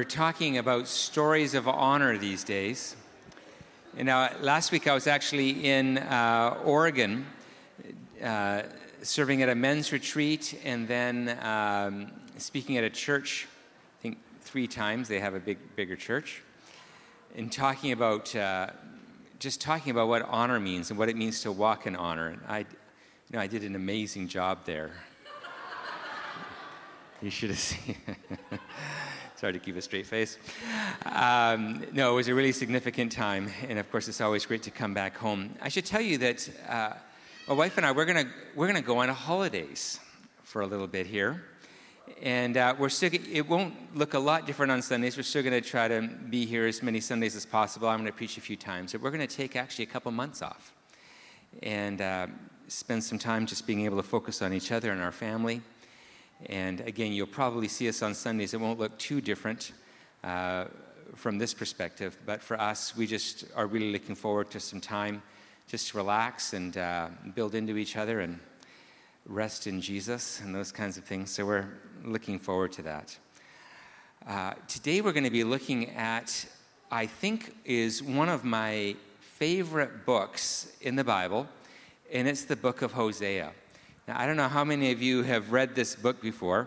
we're talking about stories of honor these days. And now, last week I was actually in uh, Oregon uh, serving at a men's retreat and then um, speaking at a church, I think three times. They have a big, bigger church. And talking about, uh, just talking about what honor means and what it means to walk in honor. And I, you know, I did an amazing job there. you should have seen. Hard to keep a straight face. Um, no, it was a really significant time, and of course, it's always great to come back home. I should tell you that uh, my wife and I we're gonna we're gonna go on holidays for a little bit here, and uh, we're still. It won't look a lot different on Sundays. We're still to try to be here as many Sundays as possible. I'm to preach a few times, but we're to take actually a couple months off, and uh, spend some time just being able to focus on each other and our family and again, you'll probably see us on Sundays. It won't look too different uh, from this perspective, but for us, we just are really looking forward to some time just to relax and uh, build into each other and rest in Jesus and those kinds of things. So we're looking forward to that. Uh, today, we're going to be looking at, I think, is one of my favorite books in the Bible, and it's the book of Hosea. Now, I don't know how many of you have read this book before,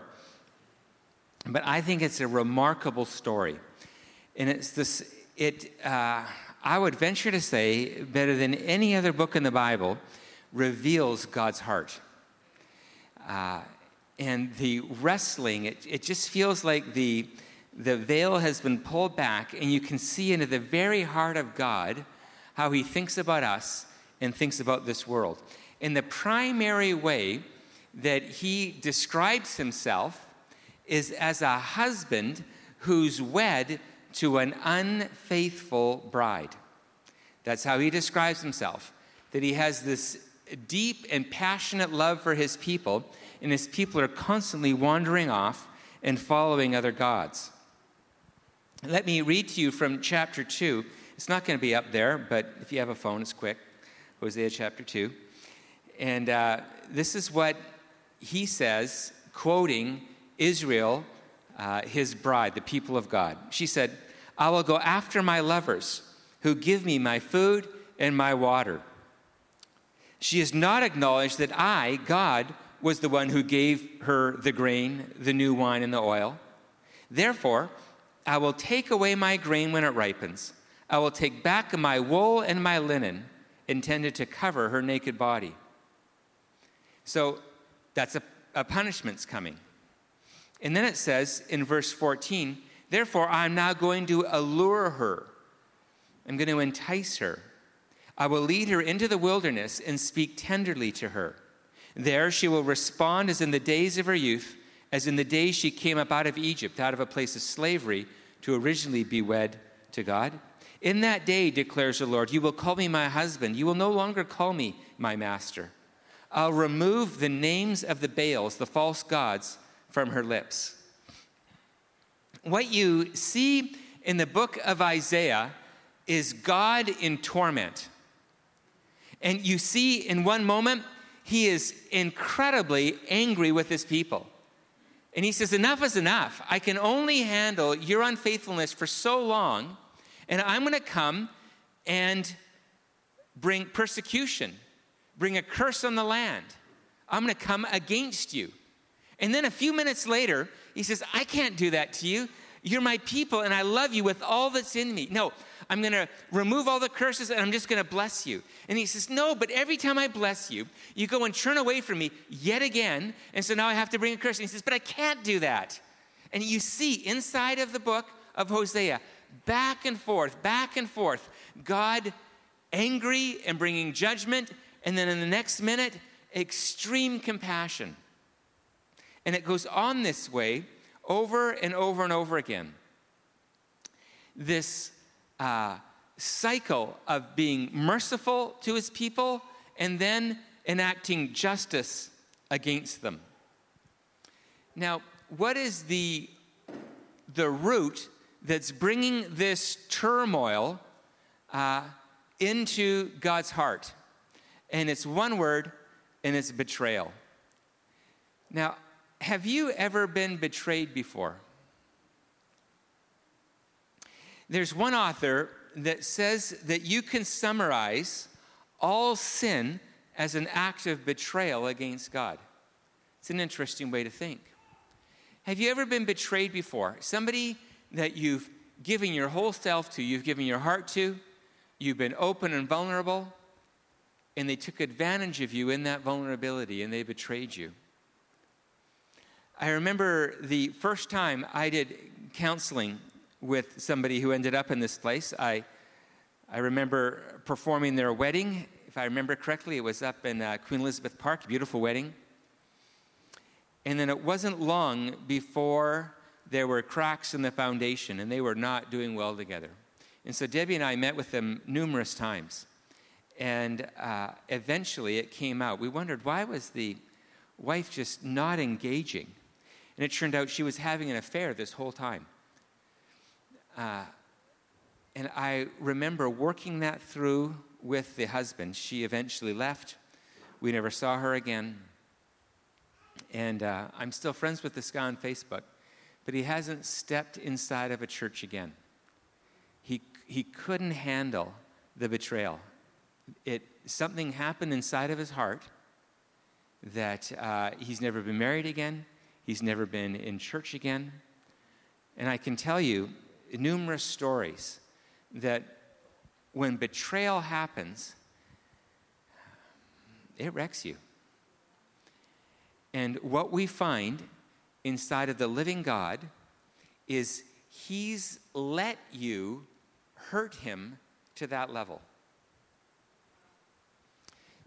but I think it's a remarkable story. And it's this, it, uh, I would venture to say, better than any other book in the Bible, reveals God's heart. Uh, and the wrestling, it, it just feels like the, the veil has been pulled back, and you can see into the very heart of God how He thinks about us and thinks about this world. And the primary way that he describes himself is as a husband who's wed to an unfaithful bride. That's how he describes himself. That he has this deep and passionate love for his people, and his people are constantly wandering off and following other gods. Let me read to you from chapter 2. It's not going to be up there, but if you have a phone, it's quick. Hosea chapter 2. And uh, this is what he says, quoting Israel, uh, his bride, the people of God. She said, I will go after my lovers who give me my food and my water. She has not acknowledged that I, God, was the one who gave her the grain, the new wine, and the oil. Therefore, I will take away my grain when it ripens. I will take back my wool and my linen, intended to cover her naked body. So that's a, a punishment's coming. And then it says in verse 14, Therefore, I'm now going to allure her. I'm going to entice her. I will lead her into the wilderness and speak tenderly to her. There she will respond as in the days of her youth, as in the days she came up out of Egypt, out of a place of slavery, to originally be wed to God. In that day, declares the Lord, you will call me my husband. You will no longer call me my master. I'll remove the names of the Baals, the false gods, from her lips. What you see in the book of Hosea is God in torment. And you see in one moment, he is incredibly angry with his people. And he says, Enough is enough. I can only handle your unfaithfulness for so long, and I'm going to come and bring persecution bring a curse on the land. I'm going to come against you. And then a few minutes later, he says, I can't do that to you. You're my people, and I love you with all that's in me. No, I'm going to remove all the curses and I'm just going to bless you. And he says, No, but every time I bless you, you go and turn away from me yet again. And so now I have to bring a curse. And he says, But I can't do that. And you see inside of the book of Hosea, back and forth, back and forth, God angry and bringing judgment and then in the next minute, extreme compassion. And it goes on this way over and over and over again. This uh, cycle of being merciful to his people and then enacting justice against them. Now, what is the, the root that's bringing this turmoil uh, into God's heart? And it's one word, and it's betrayal. Now, have you ever been betrayed before? There's one author that says that you can summarize all sin as an act of betrayal against God. It's an interesting way to think. Have you ever been betrayed before? Somebody that you've given your whole self to, you've given your heart to, you've been open and vulnerable, and they took advantage of you in that vulnerability and they betrayed you. I remember the first time I did counseling with somebody who ended up in this place. I, I remember performing their wedding. If I remember correctly, it was up in uh, Queen Elizabeth Park, beautiful wedding. And then it wasn't long before there were cracks in the foundation and they were not doing well together. And so Debbie and I met with them numerous times. And uh, eventually it came out. We wondered why was the wife just not engaging? And it turned out she was having an affair this whole time. Uh, and I remember working that through with the husband. She eventually left. We never saw her again. And uh, I'm still friends with this guy on Facebook, but he hasn't stepped inside of a church again. He, he couldn't handle the betrayal. It, something happened inside of his heart that uh, he's never been married again. He's never been in church again. And I can tell you numerous stories that when betrayal happens, it wrecks you. And what we find inside of the living God is He's let you hurt Him to that level.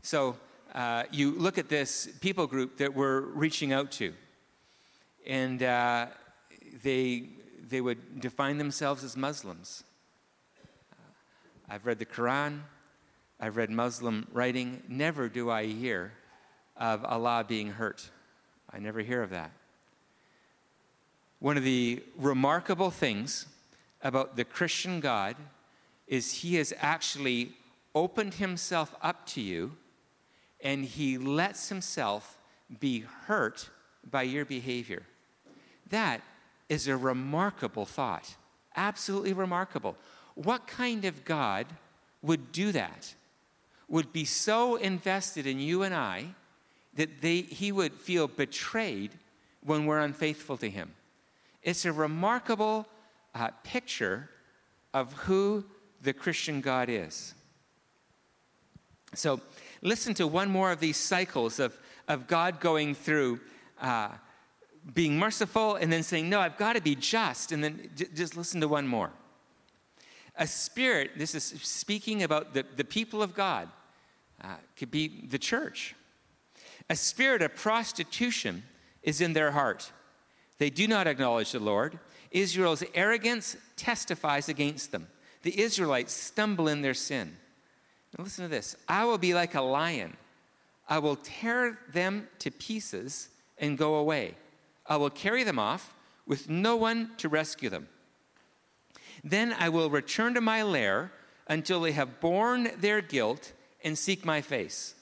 So uh, you look at this people group that we're reaching out to and uh, they, they would define themselves as Muslims. Uh, I've read the Quran, I've read Muslim writing. Never do I hear of Allah being hurt. I never hear of that. One of the remarkable things about the Christian God is He has actually opened Himself up to you and He lets Himself be hurt by your behavior. That is a remarkable thought. Absolutely remarkable. What kind of God would do that? Would be so invested in you and I that they, he would feel betrayed when we're unfaithful to him. It's a remarkable uh, picture of who the Christian God is. So, listen to one more of these cycles of, of God going through uh, being merciful and then saying, No, I've got to be just. And then j- just listen to one more. A spirit, this is speaking about the, the people of God, uh, could be the church. A spirit of prostitution is in their heart. They do not acknowledge the Lord. Israel's arrogance testifies against them. The Israelites stumble in their sin. Listen to this I will be like a lion, I will tear them to pieces and go away. I will carry them off with no one to rescue them. Then I will return to my lair until they have borne their guilt and seek my face.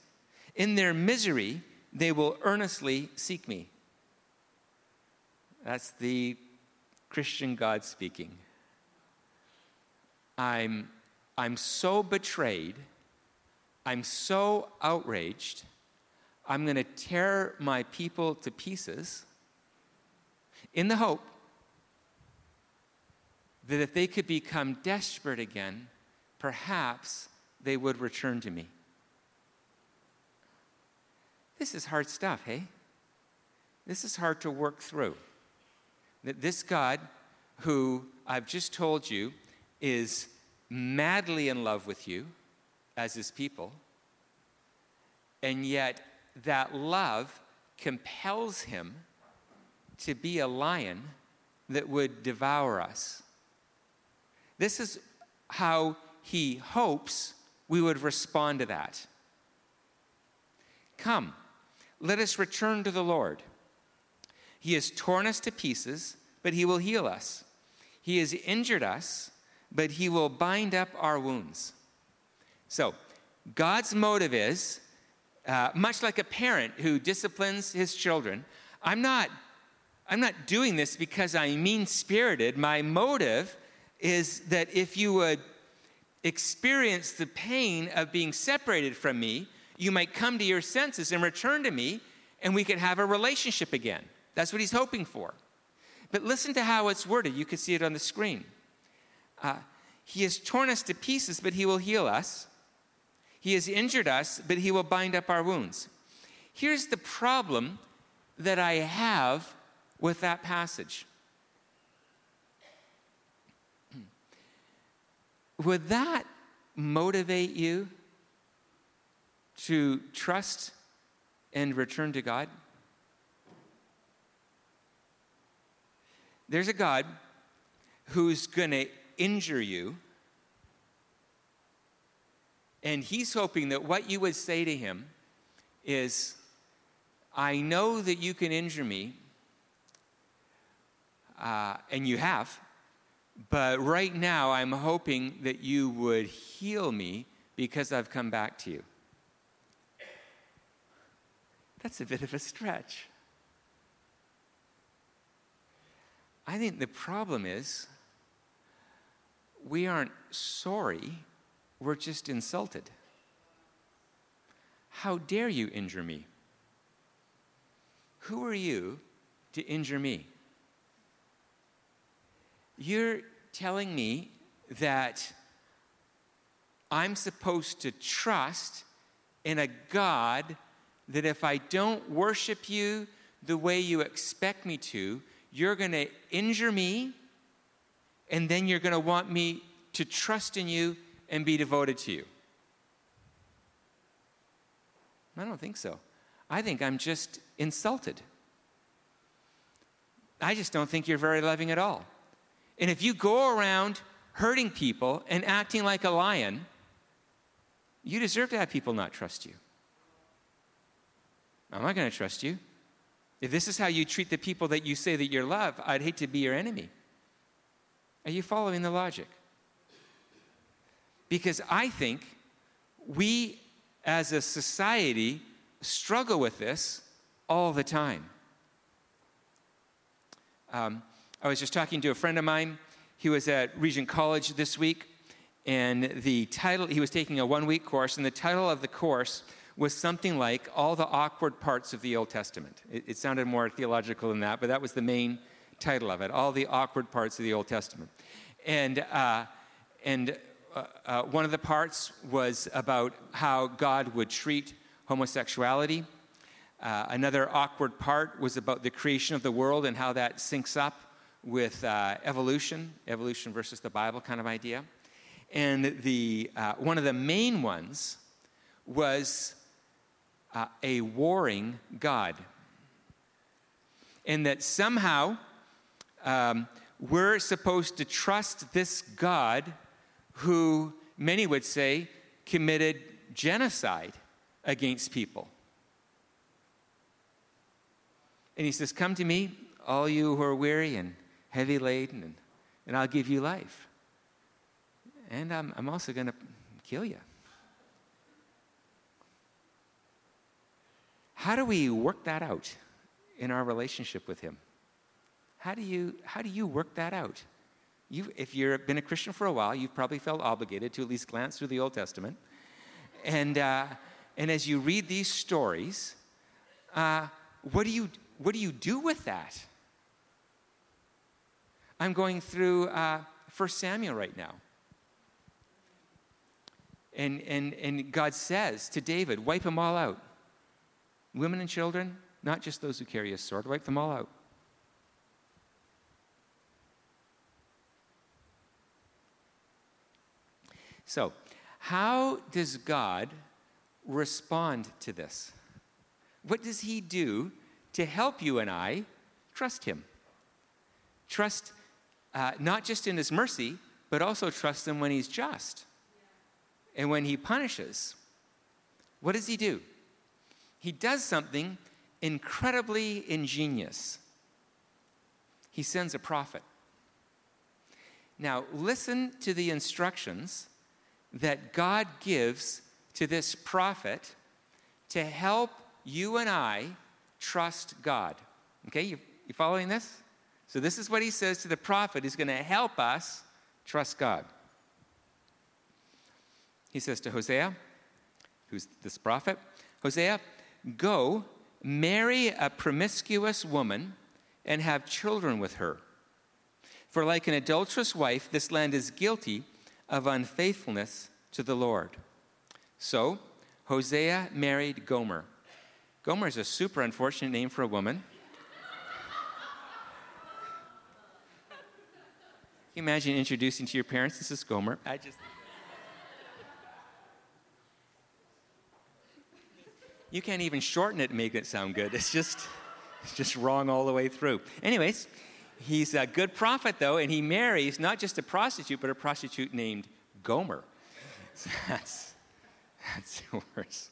In their misery, they will earnestly seek me. That's the Christian God speaking. I'm, I'm so betrayed. I'm so outraged. I'm going to tear my people to pieces in the hope that if they could become desperate again, perhaps they would return to me. This is hard stuff, hey? This is hard to work through. That this God, who I've just told you is madly in love with you as his people, and yet that love compels him to be a lion that would devour us. This is how he hopes we would respond to that. Come, let us return to the Lord. He has torn us to pieces, but he will heal us. He has injured us, but he will bind up our wounds. So, God's motive is uh, much like a parent who disciplines his children. I'm not I'm not doing this because I'm mean spirited. My motive is that if you would experience the pain of being separated from me, you might come to your senses and return to me, and we could have a relationship again. That's what he's hoping for. But listen to how it's worded. You can see it on the screen. Uh, he has torn us to pieces, but he will heal us. He has injured us, but he will bind up our wounds. Here's the problem that I have with that passage. Would that motivate you to trust and return to God? There's a God who's going to injure you, and he's hoping that what you would say to him is, I know that you can injure me, uh, and you have, but right now I'm hoping that you would heal me because I've come back to you. That's a bit of a stretch. I think the problem is we aren't sorry, we're just insulted. How dare you injure me? Who are you to injure me? You're telling me that I'm supposed to trust in a God that if I don't worship you the way you expect me to, you're going to injure me, and then you're going to want me to trust in you and be devoted to you. I don't think so. I think I'm just insulted. I just don't think you're very loving at all. And if you go around hurting people and acting like a lion, you deserve to have people not trust you. I'm not going to trust you. If this is how you treat the people that you say that you love, I'd hate to be your enemy. Are you following the logic? Because I think we as a society struggle with this all the time. Um, I was just talking to a friend of mine. He was at Regent College this week, and the title, he was taking a one week course, and the title of the course was something like all the awkward parts of the Old Testament. It, it, sounded more theological than that, but that was the main title of it all the awkward parts of the Old Testament. And, uh, and uh, uh, one of the parts was about how God would treat homosexuality. Uh, another awkward part was about the creation of the world and how that syncs up with uh, evolution, evolution versus the Bible kind of idea. And the, uh, one of the main ones was a warring God. And that somehow um, we're supposed to trust this God who many would say committed genocide against people. And he says, Come to me, all you who are weary and heavy laden, and, and I'll give you life. And I'm, I'm also going to kill you. How do we work that out in our relationship with Him? How do you, how do you work that out? You, if you've been a Christian for a while, you've probably felt obligated to at least glance through the Old Testament. And, uh, and as you read these stories, uh, what, do you, what do you do with that? I'm going through uh, 1 Samuel right now. And, and, and God says to David, wipe them all out women and children, not just those who carry a sword, wipe them all out. So, how does God respond to this? What does He do to help you and I trust Him? Trust uh, not just in His mercy, but also trust Him when He's just and when He punishes. What does He do? he does something incredibly ingenious. He sends a prophet. Now, listen to the instructions that God gives to this prophet to help you and I trust God. Okay, you, you following this? So, this is what he says to the prophet is going to help us Trust God. He says to Hosea, who's this prophet, Hosea, go marry a promiscuous woman and have children with her. For like an adulterous wife, this land is guilty of unfaithfulness to the Lord. So Hosea married Gomer. Gomer is a super unfortunate name for a woman. Can you imagine introducing to your parents, this is Gomer? I just. You can't even shorten it and make it sound good. It's just, it's just wrong all the way through. Anyways, he's a good prophet, though, and he marries not just a prostitute, but a prostitute named Gomer. So that's, that's worse.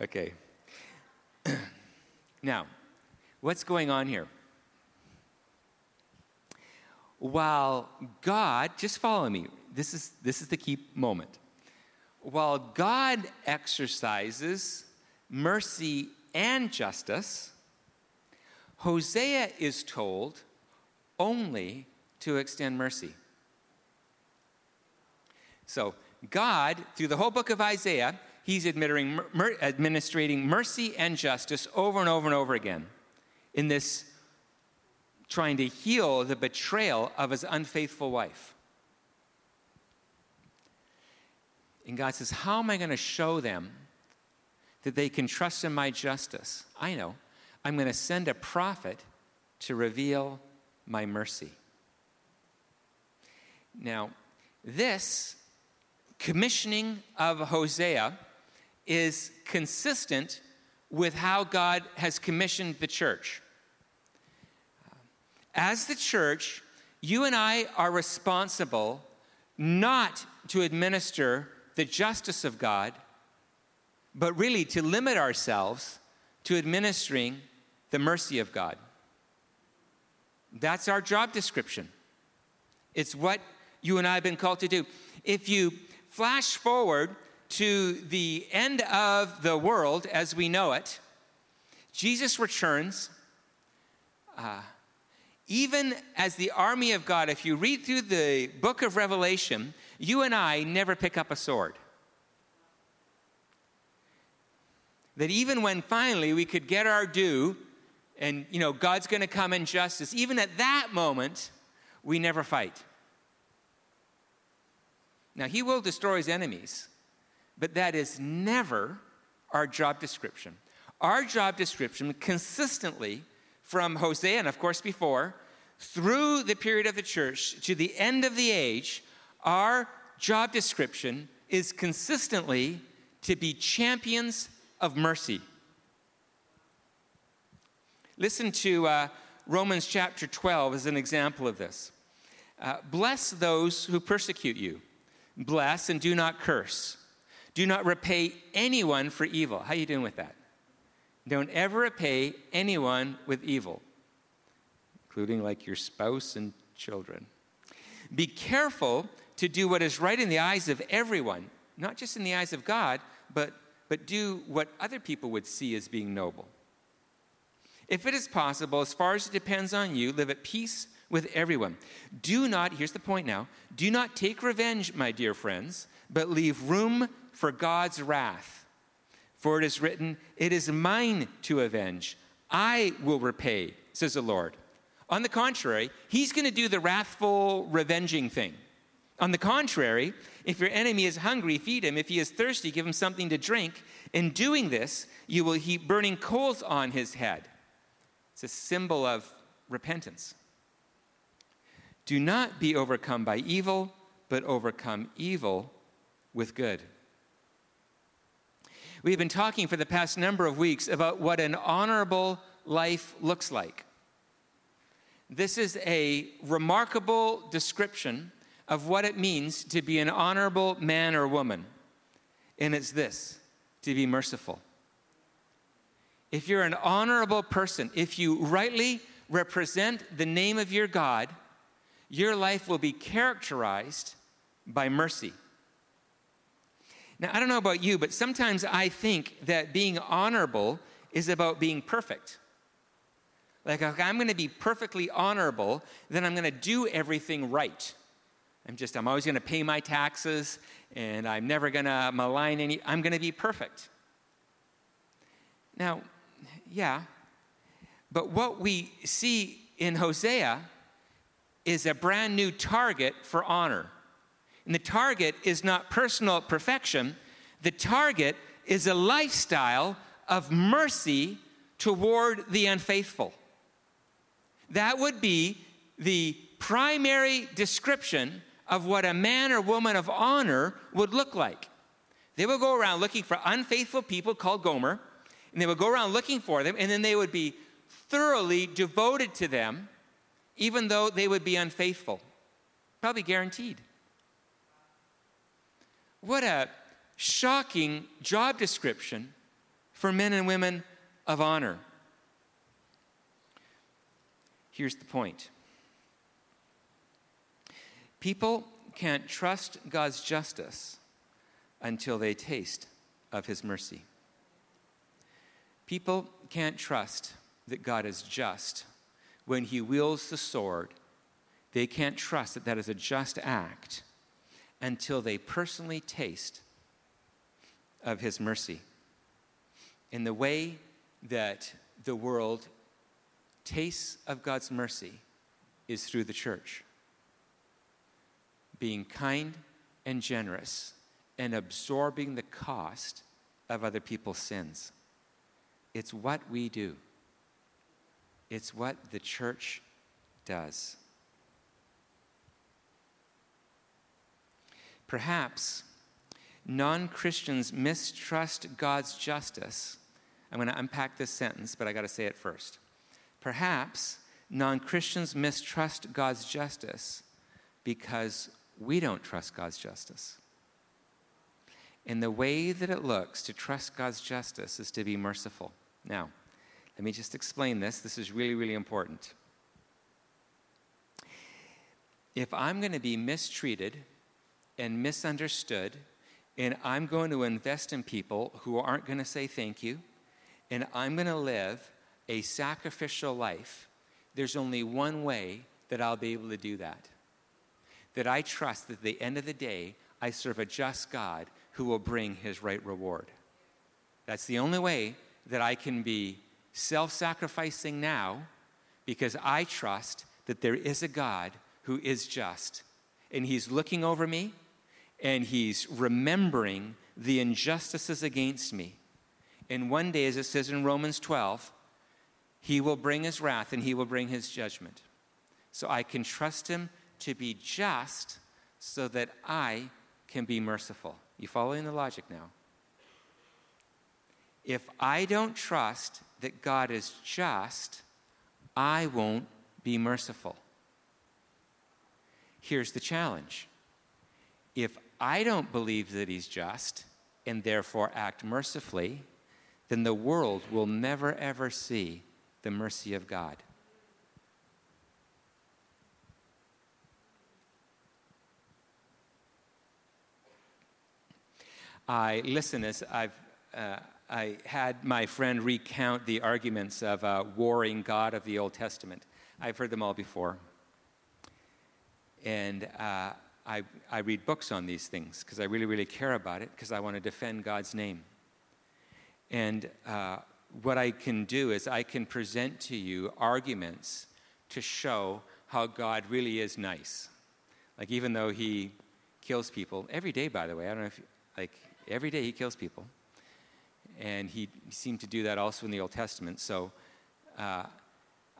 Okay. now, what's going on here? While God, just follow me, this is, this is the key moment. While God exercises mercy and justice, Hosea is told only to extend mercy. So, God, through the whole book of Hosea, he's administering, mercy and justice over and over and over again in this trying to heal the betrayal of his unfaithful wife. And God says, How am I going to show them that they can trust in my justice. I know. I'm going to send a prophet to reveal my mercy. Now, this commissioning of Hosea is consistent with how God has commissioned the church. Uh, as the church, you and I are responsible not to administer the justice of God but really to limit ourselves to administering the mercy of God. That's our job description. It's what you and I have been called to do. If you flash forward to the end of the world as we know it, Jesus returns. Uh, even as the army of God, if you read through the book of Revelation, you and I never pick up a sword. that even when finally we could get our due and you know God's going to come in justice, even at that moment, we never fight. Now, he will destroy his enemies, but that is never our job description. Our job description consistently from Hosea, and of course before, through the period of the church to the end of the age, our job description is consistently to be champions of mercy. Listen to uh, Romans chapter 12 as an example of this. Uh, bless those who persecute you. Bless and do not curse. Do not repay anyone for evil. How are you doing with that? Don't ever repay anyone with evil, including like your spouse and children. Be careful to do what is right in the eyes of everyone, not just in the eyes of God, but but do what other people would see as being noble. If it is possible, as far as it depends on you, live at peace with everyone. Do not, here's the point now, do not take revenge, my dear friends, but leave room for God's wrath. For it is written, It is mine to avenge. I will repay, says the Lord. On the contrary, he's going to do the wrathful, revenging thing. On the contrary, if your enemy is hungry, feed him. If he is thirsty, give him something to drink. In doing this, you will heap burning coals on his head. It's a symbol of repentance. Do not be overcome by evil, but overcome evil with good. We've been talking for the past number of weeks about what an honorable life looks like. This is a remarkable description of what it means to be an honorable man or woman. And it's this to be merciful. If you're an honorable person, if you rightly represent the name of your God, your life will be characterized by mercy. Now, I don't know about you, but sometimes I think that being honorable is about being perfect. Like, if I'm going to be perfectly honorable, then I'm going to do everything right. I'm just, I'm always going to pay my taxes and I'm never going to malign any, I'm going to be perfect. Now, yeah, but what we see in Hosea is a brand new target for honor. And the target is not personal perfection, the target is a lifestyle of mercy toward the unfaithful. That would be the primary description of what a man or woman of honor would look like. They would go around looking for unfaithful people called Gomer, and they would go around looking for them, and then they would be thoroughly devoted to them, even though they would be unfaithful. Probably guaranteed. What a shocking job description for men and women of honor. Here's the point people can't trust God's justice until they taste of his mercy. People can't trust that God is just when he wields the sword. They can't trust that that is a just act until they personally taste of his mercy. In the way that the world tastes of God's mercy is through the church. Being kind and generous and absorbing the cost of other people's sins. It's what we do, it's what the church does. Perhaps non Christians mistrust God's justice. I'm going to unpack this sentence, but I got to say it first. Perhaps non Christians mistrust God's justice because we don't trust God's justice. And the way that it looks to trust God's justice is to be merciful. Now, let me just explain this. This is really, really important. If I'm going to be mistreated and misunderstood, and I'm going to invest in people who aren't going to say thank you, and I'm going to live a sacrificial life, there's only one way that I'll be able to do that. That I trust that at the end of the day, I serve a just God who will bring his right reward. That's the only way that I can be self sacrificing now because I trust that there is a God who is just and he's looking over me and he's remembering the injustices against me. And one day, as it says in Romans 12, he will bring his wrath and he will bring his judgment. So I can trust him to be just so that I can be merciful. You following the logic now? If I don't trust that God is just, I won't be merciful. Here's the challenge if I don't believe that he's just and therefore act mercifully, then the world will never ever see the mercy of God. I listen as I've uh, I had my friend recount the arguments of a warring God of the Old Testament. I've heard them all before, and uh, I, I read books on these things because I really, really care about it because I want to defend God's name. And uh, what I can do is I can present to you arguments to show how God really is nice. Like, even though He kills people every day, by the way, I don't know if, like, every day He kills people. And He seemed to do that also in the Old Testament. So, uh,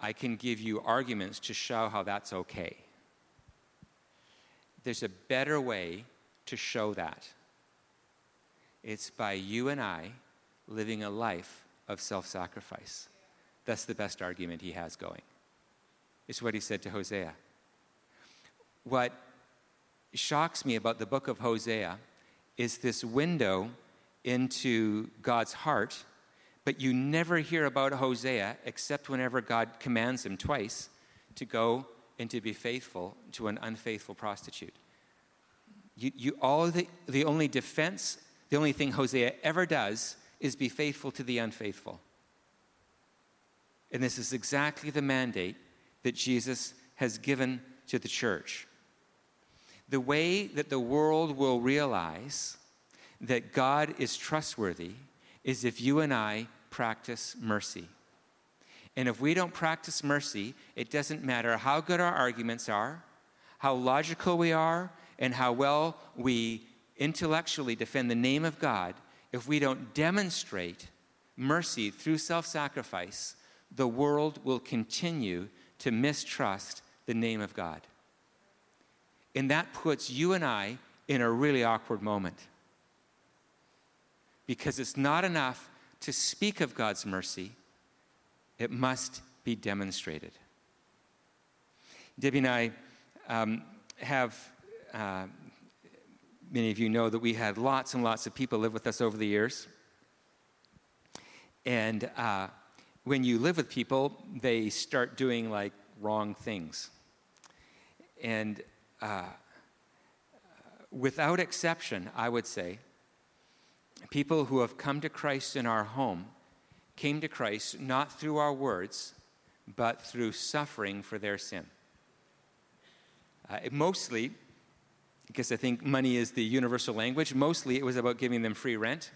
I can give you arguments to show how that's okay there's a better way to show that. It's by you and I living a life of self sacrifice. That's the best argument he has going. It's what he said to Hosea. What shocks me about the book of Hosea is this window into God's heart, but you never hear about Hosea except whenever God commands him twice to go and to be faithful to an unfaithful prostitute. You, you, all the, the only defense, the only thing Hosea ever does is be faithful to the unfaithful. And this is exactly the mandate that Jesus has given to the church. the way that the world will realize that God is trustworthy is if you and I practice mercy. And if we don't practice mercy, it doesn't matter how good our arguments are, how logical we are, and how well we intellectually defend the name of God. If we don't demonstrate mercy through self sacrifice, the world will continue to mistrust the name of God. And that puts you and I in a really awkward moment. Because it's not enough to speak of God's mercy, it must be demonstrated. Debbie and I um, have, uh, many of you know that we had lots and lots of people live with us over the years. And uh, when you live with people, they start doing like wrong things. And uh, without exception, I would say, people who have come to Christ in our home came to Christ not through our words, but through suffering for their sin. Uh, mostly, because I think money is the universal language, mostly it was about giving them free rent.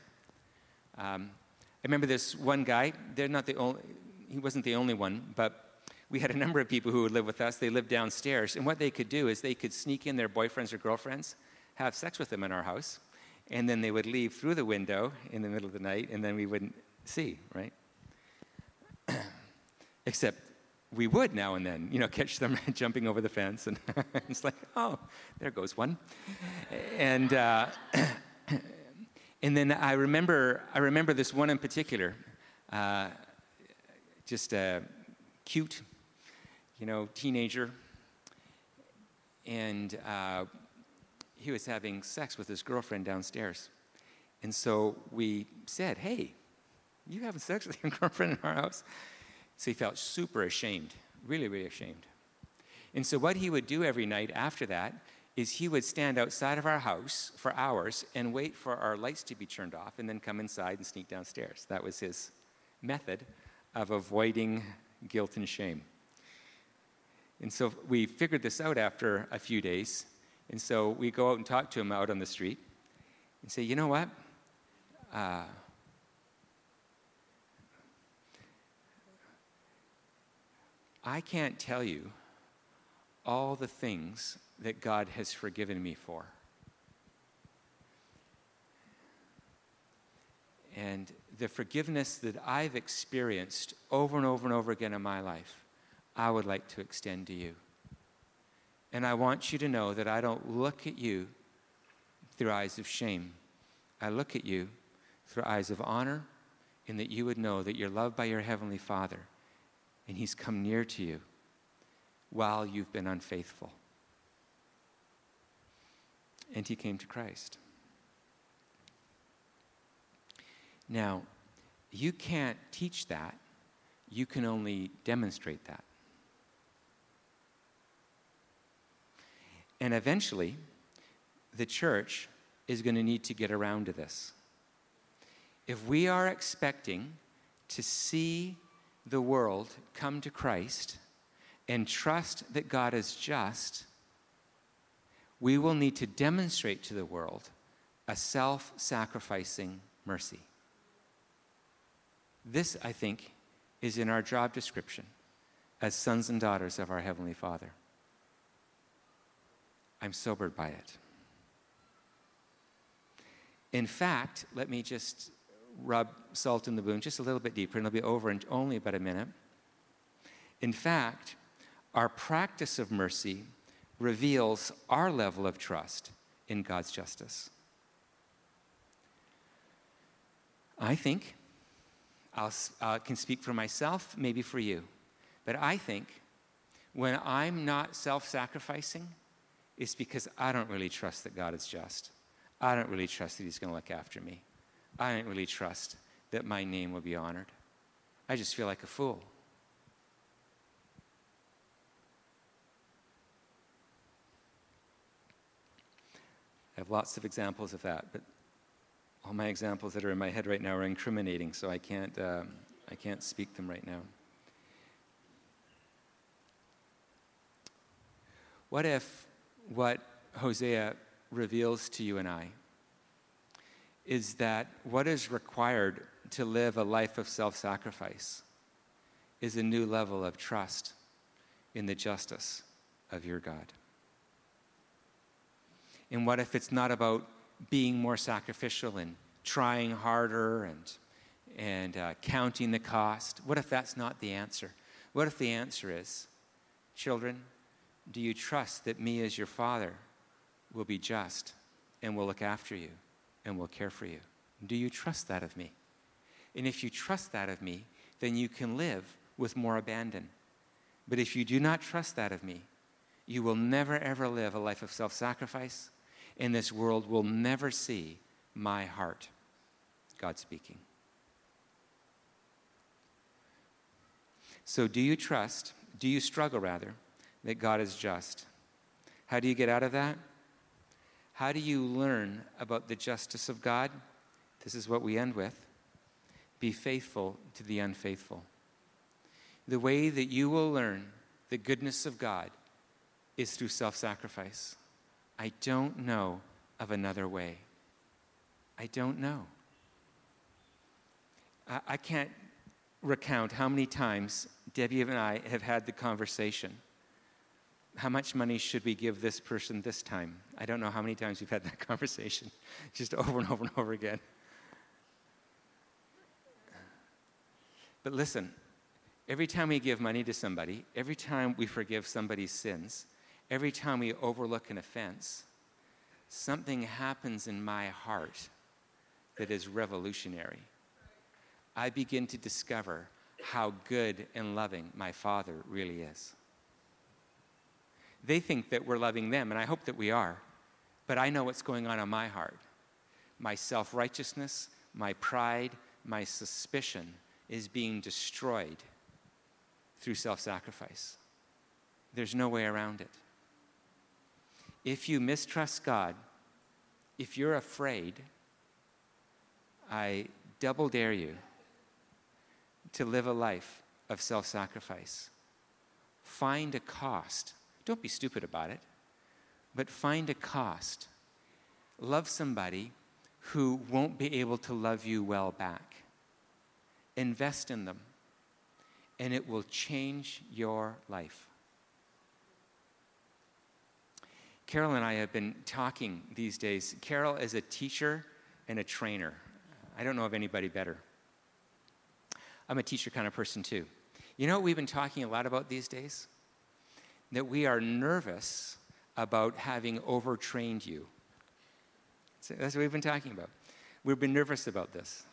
Um, I remember this one guy, they're not the only, he wasn't the only one, but we had a number of people who would live with us. They lived downstairs. And what they could do is they could sneak in their boyfriends or girlfriends, have sex with them in our house, and then they would leave through the window in the middle of the night, and then we wouldn't see, right? Except we would now and then, you know, catch them jumping over the fence, and it's like, oh, there goes one. And uh, and then I remember, I remember this one in particular, uh, just a cute, you know, teenager, and uh, he was having sex with his girlfriend downstairs. And so we said, Hey, you having sex with your girlfriend in our house? So he felt super ashamed, really, really ashamed. And so what he would do every night after that is he would stand outside of our house for hours and wait for our lights to be turned off and then come inside and sneak downstairs. That was his method of avoiding guilt and shame. And so we figured this out after a few days. And so we go out and talk to him out on the street and say, you know what? Uh, I can't tell you all the things that God has forgiven me for. And the forgiveness that I've experienced over and over and over again in my life, I would like to extend to you. And I want you to know that I don't look at you through eyes of shame. I look at you through eyes of honor, and that you would know that you're loved by your Heavenly Father, and He's come near to you while you've been unfaithful. And He came to Christ. Now, you can't teach that, you can only demonstrate that. And eventually, the church is going to need to get around to this. If we are expecting to see the world come to Christ and trust that God is just, we will need to demonstrate to the world a self sacrificing mercy. This, I think, is in our job description as sons and daughters of our Heavenly Father. I'm sobered by it. In fact, let me just rub salt in the wound just a little bit deeper, and it'll be over in only about a minute. In fact, our practice of mercy reveals our level of trust in God's justice. I think I uh, can speak for myself, maybe for you. But I think when I'm not self sacrificing, it's because I don't really trust that God is just. I don't really trust that He's going to look after me. I don't really trust that my name will be honored. I just feel like a fool. I have lots of examples of that, but all my examples that are in my head right now are incriminating, so I can't, um, I can't speak them right now. What if what Hosea reveals to you and I is that what is required to live a life of self sacrifice is a new level of trust in the justice of your God. And what if it's not about being more sacrificial and trying harder and, and uh, counting the cost? What if that's not the answer? What if the answer is, children, do you trust that me as your father will be just and will look after you and will care for you? Do you trust that of me? And if you trust that of me, then you can live with more abandon. But if you do not trust that of me, you will never ever live a life of self sacrifice, and this world will never see my heart. God speaking. So, do you trust, do you struggle rather, that God is just? How do you get out of that? How do you learn about the justice of God? This is what we end with. Be faithful to the unfaithful. The way that you will learn the goodness of God is through self sacrifice. I don't know of another way. I don't know. I, I can't recount how many times Debbie and I have had the conversation. How much money should we give this person this time? I don't know how many times we've had that conversation, just over and over and over again. But listen, every time we give money to somebody, every time we forgive somebody's sins, every time we overlook an offense, something happens in my heart that is revolutionary. I begin to discover how good and loving my Father really is. They think that we're loving them, and I hope that we are, but I know what's going on in my heart. My self righteousness, my pride, my suspicion is being destroyed through self sacrifice. There's no way around it. If you mistrust God, if you're afraid, I double dare you to live a life of self sacrifice. Find a cost. Don't be stupid about it, but find a cost. Love somebody who won't be able to love you well back. Invest in them, and it will change your life. Carol and I have been talking these days. Carol is a teacher and a trainer. I don't know of anybody better. I'm a teacher kind of person too. You know what we've been talking a lot about these days? That we are nervous about having overtrained you. That's what we've been talking about. We've been nervous about this.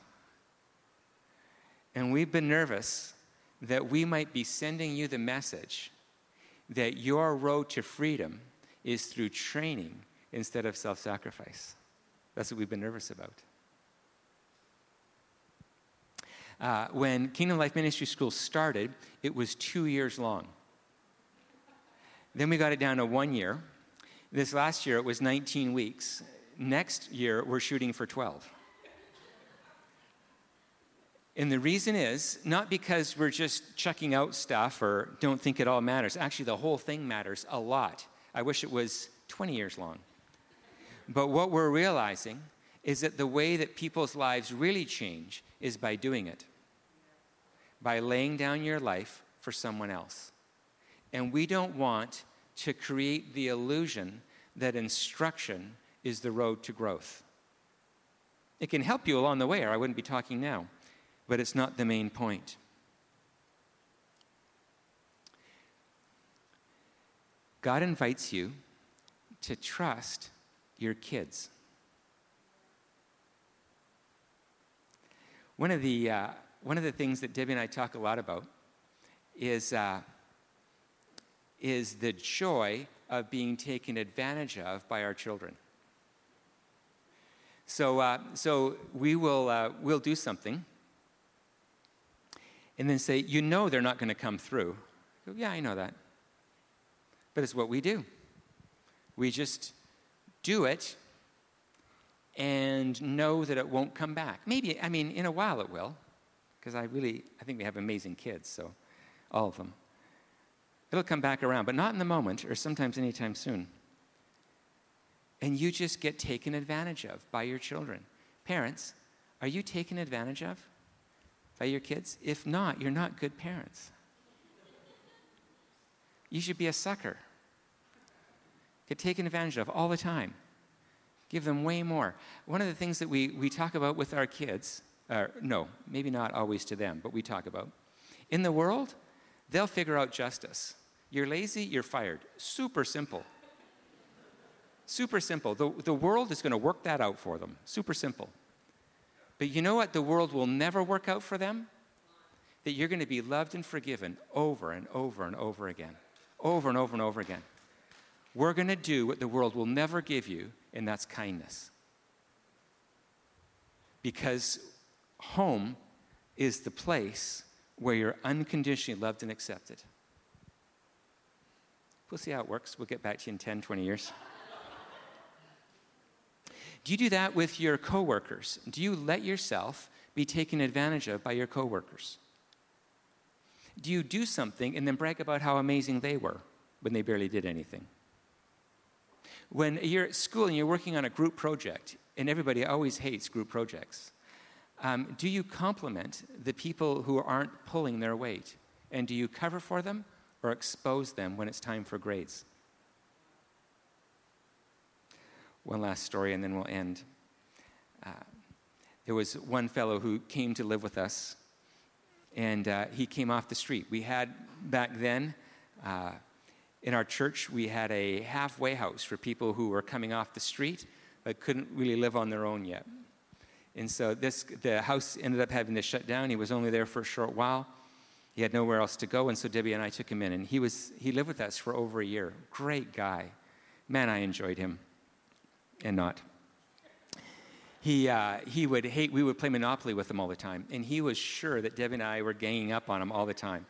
And we've been nervous that we might be sending you the message that your road to freedom is through training instead of self sacrifice. That's what we've been nervous about. Uh, when Kingdom Life Ministry School started, it was two years long. Then we got it down to one year. This last year, it was 19 weeks. Next year, we're shooting for 12. And the reason is not because we're just chucking out stuff or don't think it all matters. Actually, the whole thing matters a lot. I wish it was 20 years long. But what we're realizing is that the way that people's lives really change is by doing it, by laying down your life for someone else. And we don't want to create the illusion that instruction is the road to growth. It can help you along the way, or I wouldn't be talking now, but it's not the main point. God invites you to trust your kids. One of the, uh, one of the things that Debbie and I talk a lot about is, uh, is the joy of being taken advantage of by our children. So, uh, so we will uh, we'll do something and then say, You know, they're not going to come through. Go, yeah, I know that. But it's what we do. We just do it and know that it won't come back. Maybe, I mean, in a while it will, because I really, I think we have amazing kids, so all of them. It'll come back around, but not in the moment or sometimes anytime soon. and you just get taken advantage of by your children. Parents, are you taken advantage of by your kids? If not, you're not good parents. You should be a sucker. Get taken advantage of all the time. Give them way more. One of the things that we, we talk about with our kids, uh, no, maybe not always to them, but we talk about. In the world, they'll figure out justice. You're lazy, you're fired. Super simple. Super simple. The, the world is going to work that out for them. Super simple. But you know what the world will never work out for them? That you're going to be loved and forgiven over and over and over again. Over and over and over again. We're going to do what the world will never give you, and that's kindness. Because home is the place where you're unconditionally loved and accepted. We'll see how it works. We'll get back to you in 10, 20 years. Do you do that with your coworkers? Do you let yourself be taken advantage of by your coworkers? Do you do something and then brag about how amazing they were when they barely did anything? When you're at school and you're working on a group project, and everybody always hates group projects, um, do you compliment the people who aren't pulling their weight? And do you cover for them or expose them when it's time for grades? One last story, and then we'll end. Uh, there was one fellow who came to live with us, and uh, he came off the street. We had back then, uh, in our church, we had a halfway house for people who were coming off the street but couldn't really live on their own yet. And so this, the house ended up having to shut down. He was only there for a short while. He had nowhere else to go, and so Debbie and I took him in, and he was he lived with us for over a year. Great guy, man. I enjoyed him, and not. He uh, he would hate. We would play Monopoly with him all the time, and he was sure that Debbie and I were ganging up on him all the time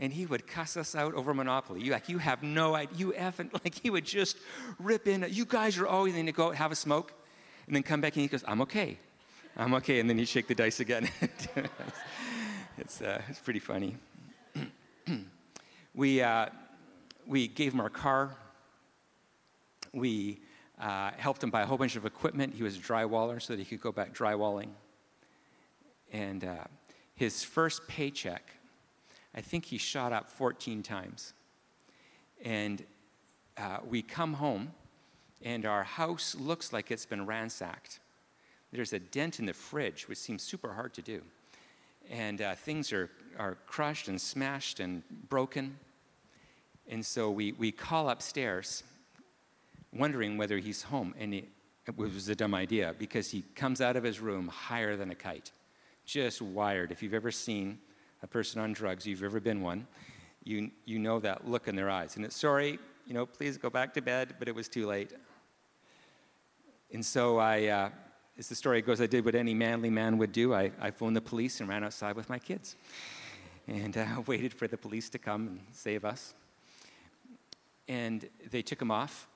and he would cuss us out over Monopoly. You like, you have no idea, you haven't, like he would just rip in. You guys are always going to go have a smoke, and then come back and he goes, I'm okay, I'm okay, and then he'd shake the dice again. it's, uh, it's pretty funny. we, uh, we gave him our car. We uh, helped him buy a whole bunch of equipment. He was a drywaller so that he could go back drywalling. And uh, his first paycheck I think he shot up 14 times. And uh, we come home, and our house looks like it's been ransacked. There's a dent in the fridge, which seems super hard to do. And uh, things are, are crushed and smashed and broken. And so we, we call upstairs, wondering whether he's home. And it, was a dumb idea because he comes out of his room higher than a kite, just wired. If you've ever seen a person on drugs, you've ever been one, you, you know that look in their eyes. And it's sorry, you know, please go back to bed, but it was too late. And so I, uh, as the story goes, I did what any manly man would do. I, I phoned the police and ran outside with my kids and uh, waited for the police to come and save us. And they took him off.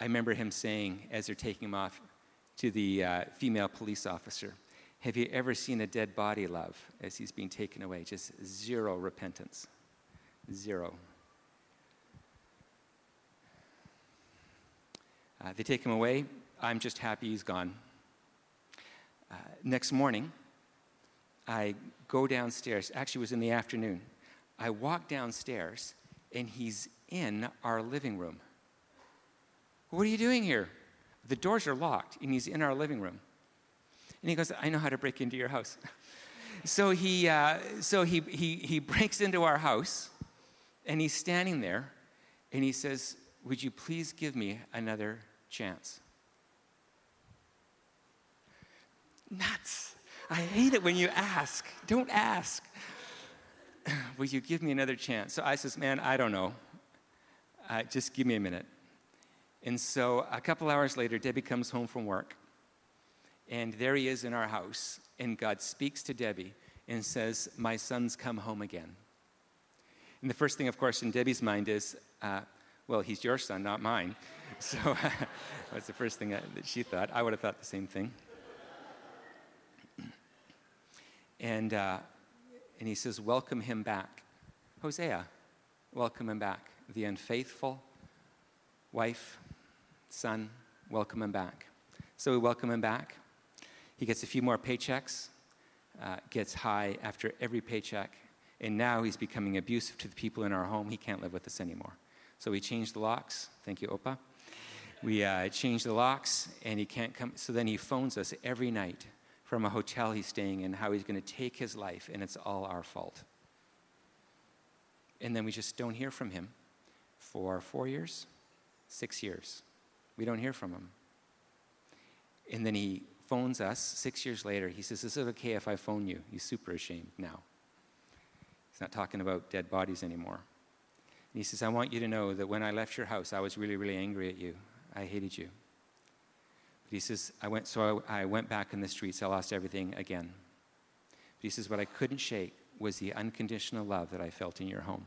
I remember him saying, as they're taking him off, to the uh, female police officer, have you ever seen a dead body, love, as he's being taken away? Just zero repentance. Zero. Uh, they take him away. I'm just happy he's gone. Uh, next morning, I go downstairs. Actually, it was in the afternoon. I walk downstairs, and he's in our living room. What are you doing here? The doors are locked, and he's in our living room. And he goes, I know how to break into your house. so he, uh, so he, he, he breaks into our house and he's standing there and he says, Would you please give me another chance? Nuts. I hate it when you ask. Don't ask. Will you give me another chance? So I says, Man, I don't know. Uh, just give me a minute. And so a couple hours later, Debbie comes home from work and there he is in our house. And God speaks to Debbie and says, My son's come home again. And the first thing, of course, in Debbie's mind is, uh, Well, he's your son, not mine. So that's the first thing that, that she thought. I would have thought the same thing. And, uh, and he says, Welcome him back. Hosea, welcome him back. The unfaithful wife, son, welcome him back. So we welcome him back. He gets a few more paychecks, uh, gets high after every paycheck, and now he's becoming abusive to the people in our home. He can't live with us anymore. So we changed the locks. Thank you, Opa. We uh, the locks, and he can't come. So then he phones us every night from a hotel he's staying in how he's going to take his life, and it's all our fault. And then we just don't hear from him for four years, six years. We don't hear from him. And then he phones us six years later. He says, Is it okay if I phone you? He's super ashamed now. He's not talking about dead bodies anymore. And he says, I want you to know that when I left your house, I was really, really angry at you. I hated you. But he says, I went, so I, I went back in the streets. I lost everything again. But he says, what I couldn't shake was the unconditional love that I felt in your home.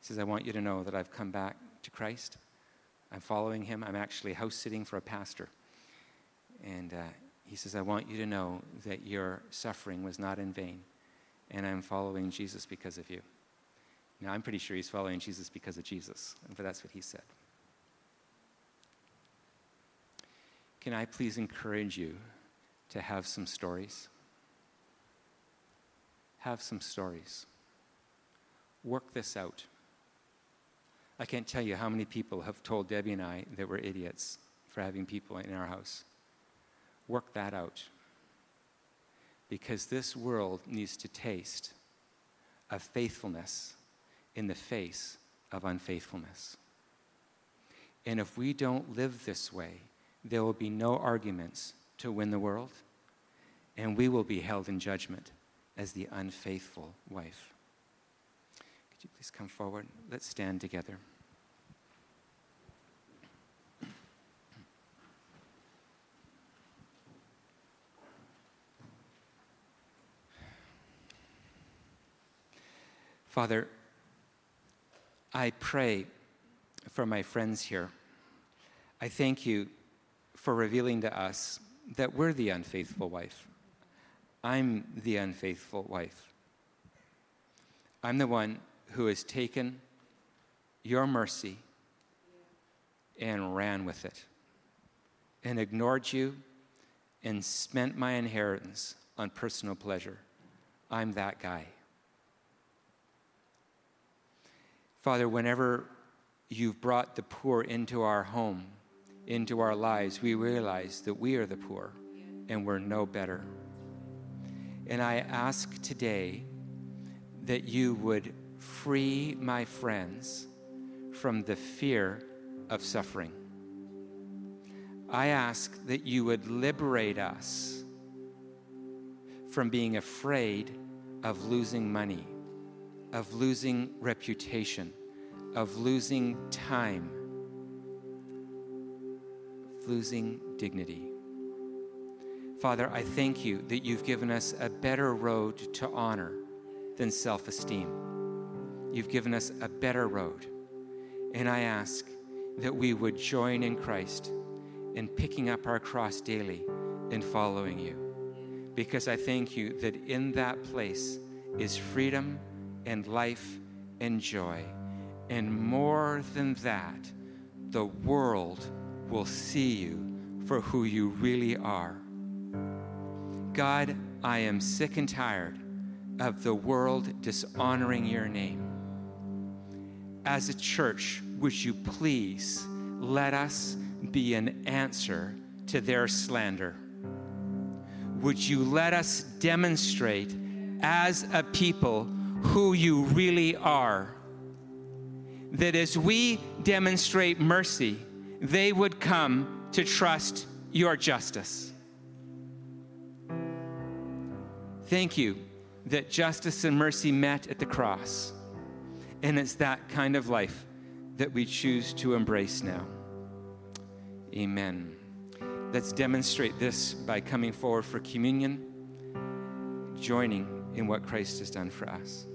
He says, I want you to know that I've come back to Christ. I'm following him. I'm actually house sitting for a pastor. And uh, he says, I want you to know that your suffering was not in vain. And I'm following Jesus because of you. Now, I'm pretty sure he's following Jesus because of Jesus, but that's what he said. Can I please encourage you to have some stories? Have some stories. Work this out. I can't tell you how many people have told Debbie and I that we're idiots for having people in our house. Work that out. Because this world needs to taste of faithfulness in the face of unfaithfulness. And if we don't live this way, there will be no arguments to win the world, and we will be held in judgment as the unfaithful wife. Could you please come forward? Let's stand together. Father, I pray for my friends here. I thank you for revealing to us that we're the unfaithful wife. I'm the unfaithful wife. I'm the one who has taken your mercy and ran with it and ignored you and spent my inheritance on personal pleasure. I'm that guy. Father, whenever you've brought the poor into our home, into our lives, we realize that we are the poor and we're no better. And I ask today that you would free my friends from the fear of suffering. I ask that you would liberate us from being afraid of losing money, of losing reputation, of losing time, losing dignity. Father, I thank you that you've given us a better road to honor than self esteem. You've given us a better road. And I ask that we would join in Christ in picking up our cross daily and following you. Because I thank you that in that place is freedom and life and joy. And more than that, the world will see you for who you really are. God, I am sick and tired of the world dishonoring your name. As a church, would you please let us be an answer to their slander? Would you let us demonstrate as a people who you really are? that as we demonstrate mercy, they would come to trust your justice. Thank you that justice and mercy met at the cross. And it's that kind of life that we choose to embrace now. Amen. Let's demonstrate this by coming forward for communion, joining in what Christ has done for us.